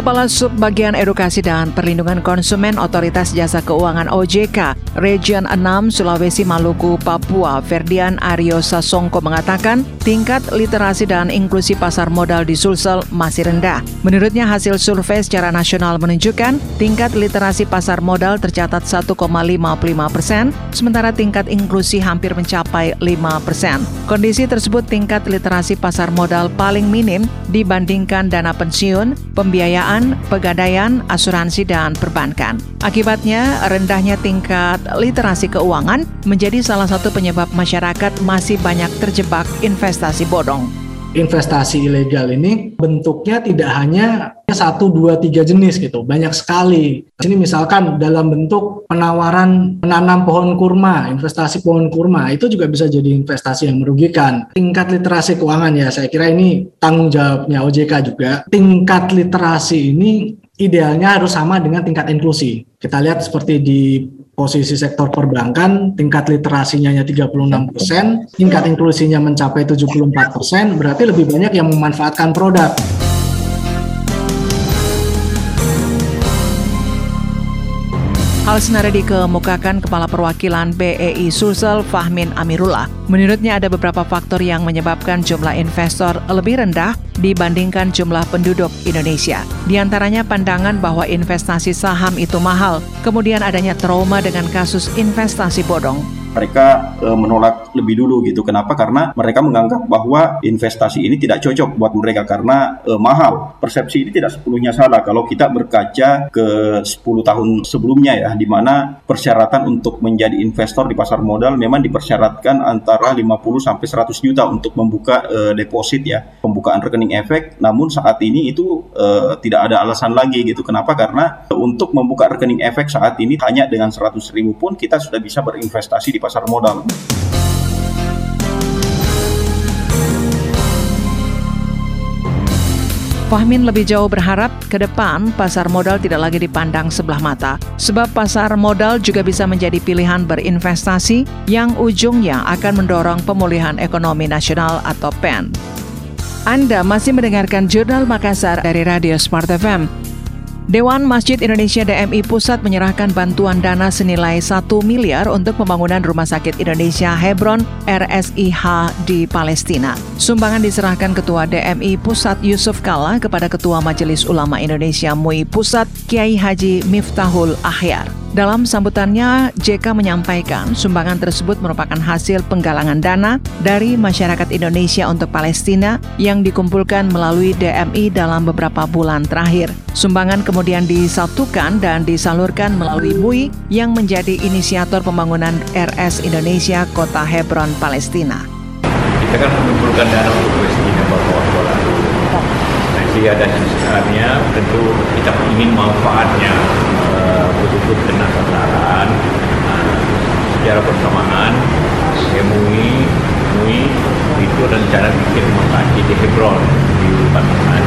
Kepala Sub Bagian Edukasi dan Perlindungan Konsumen Otoritas Jasa Keuangan OJK, Region 6 Sulawesi Maluku, Papua, Ferdian Aryo Sasongko mengatakan tingkat literasi dan inklusi pasar modal di Sulsel masih rendah. Menurutnya hasil survei secara nasional menunjukkan tingkat literasi pasar modal tercatat 1,55 persen, sementara tingkat inklusi hampir mencapai 5 persen. Kondisi tersebut tingkat literasi pasar modal paling minim dibandingkan dana pensiun, pembiayaan pegadaian, asuransi, dan perbankan. Akibatnya, rendahnya tingkat literasi keuangan menjadi salah satu penyebab masyarakat masih banyak terjebak investasi bodong investasi ilegal ini bentuknya tidak hanya satu, dua, tiga jenis gitu, banyak sekali. Ini misalkan dalam bentuk penawaran menanam pohon kurma, investasi pohon kurma, itu juga bisa jadi investasi yang merugikan. Tingkat literasi keuangan ya, saya kira ini tanggung jawabnya OJK juga. Tingkat literasi ini idealnya harus sama dengan tingkat inklusi. Kita lihat seperti di posisi sektor perbankan tingkat literasinya hanya 36 persen, tingkat inklusinya mencapai 74 persen, berarti lebih banyak yang memanfaatkan produk. Hal senada dikemukakan Kepala Perwakilan BEI Sulsel Fahmin Amirullah. Menurutnya ada beberapa faktor yang menyebabkan jumlah investor lebih rendah dibandingkan jumlah penduduk Indonesia. Di antaranya pandangan bahwa investasi saham itu mahal, kemudian adanya trauma dengan kasus investasi bodong, mereka e, menolak lebih dulu gitu. Kenapa? Karena mereka menganggap bahwa investasi ini tidak cocok buat mereka karena e, mahal. Persepsi ini tidak sepenuhnya salah kalau kita berkaca ke 10 tahun sebelumnya ya, di mana persyaratan untuk menjadi investor di pasar modal memang dipersyaratkan antara 50 sampai 100 juta untuk membuka e, deposit ya, pembukaan rekening efek. Namun saat ini itu e, tidak ada alasan lagi gitu. Kenapa? Karena untuk membuka rekening efek saat ini hanya dengan 100 ribu pun kita sudah bisa berinvestasi di pasar modal. Fahmin lebih jauh berharap ke depan pasar modal tidak lagi dipandang sebelah mata, sebab pasar modal juga bisa menjadi pilihan berinvestasi yang ujungnya akan mendorong pemulihan ekonomi nasional atau PEN. Anda masih mendengarkan Jurnal Makassar dari Radio Smart FM. Dewan Masjid Indonesia DMI Pusat menyerahkan bantuan dana senilai 1 miliar untuk pembangunan Rumah Sakit Indonesia Hebron RSIH di Palestina. Sumbangan diserahkan Ketua DMI Pusat Yusuf Kala kepada Ketua Majelis Ulama Indonesia MUI Pusat Kiai Haji Miftahul Ahyar. Dalam sambutannya, JK menyampaikan sumbangan tersebut merupakan hasil penggalangan dana dari masyarakat Indonesia untuk Palestina yang dikumpulkan melalui DMI dalam beberapa bulan terakhir. Sumbangan kemudian disatukan dan disalurkan melalui MUI yang menjadi inisiator pembangunan RS Indonesia Kota Hebron, Palestina. Kita kan mengumpulkan dana untuk Palestina bahwa Nanti ada sebenarnya tentu kita ingin manfaatnya betul-betul kena sasaran nah, secara bersamaan MUI MUI itu rencana bikin rumah sakit di Hebron di Palestina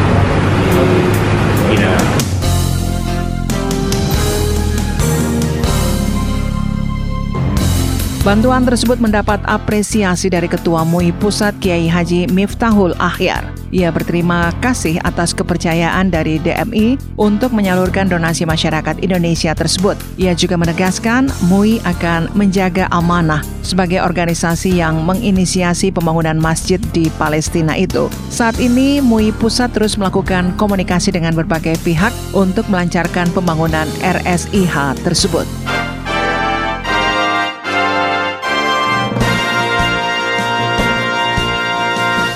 Bantuan tersebut mendapat apresiasi dari Ketua MUI Pusat Kiai Haji Miftahul Ahyar. Ia berterima kasih atas kepercayaan dari DMI untuk menyalurkan donasi masyarakat Indonesia tersebut. Ia juga menegaskan MUI akan menjaga amanah sebagai organisasi yang menginisiasi pembangunan masjid di Palestina itu. Saat ini MUI Pusat terus melakukan komunikasi dengan berbagai pihak untuk melancarkan pembangunan RSIH tersebut.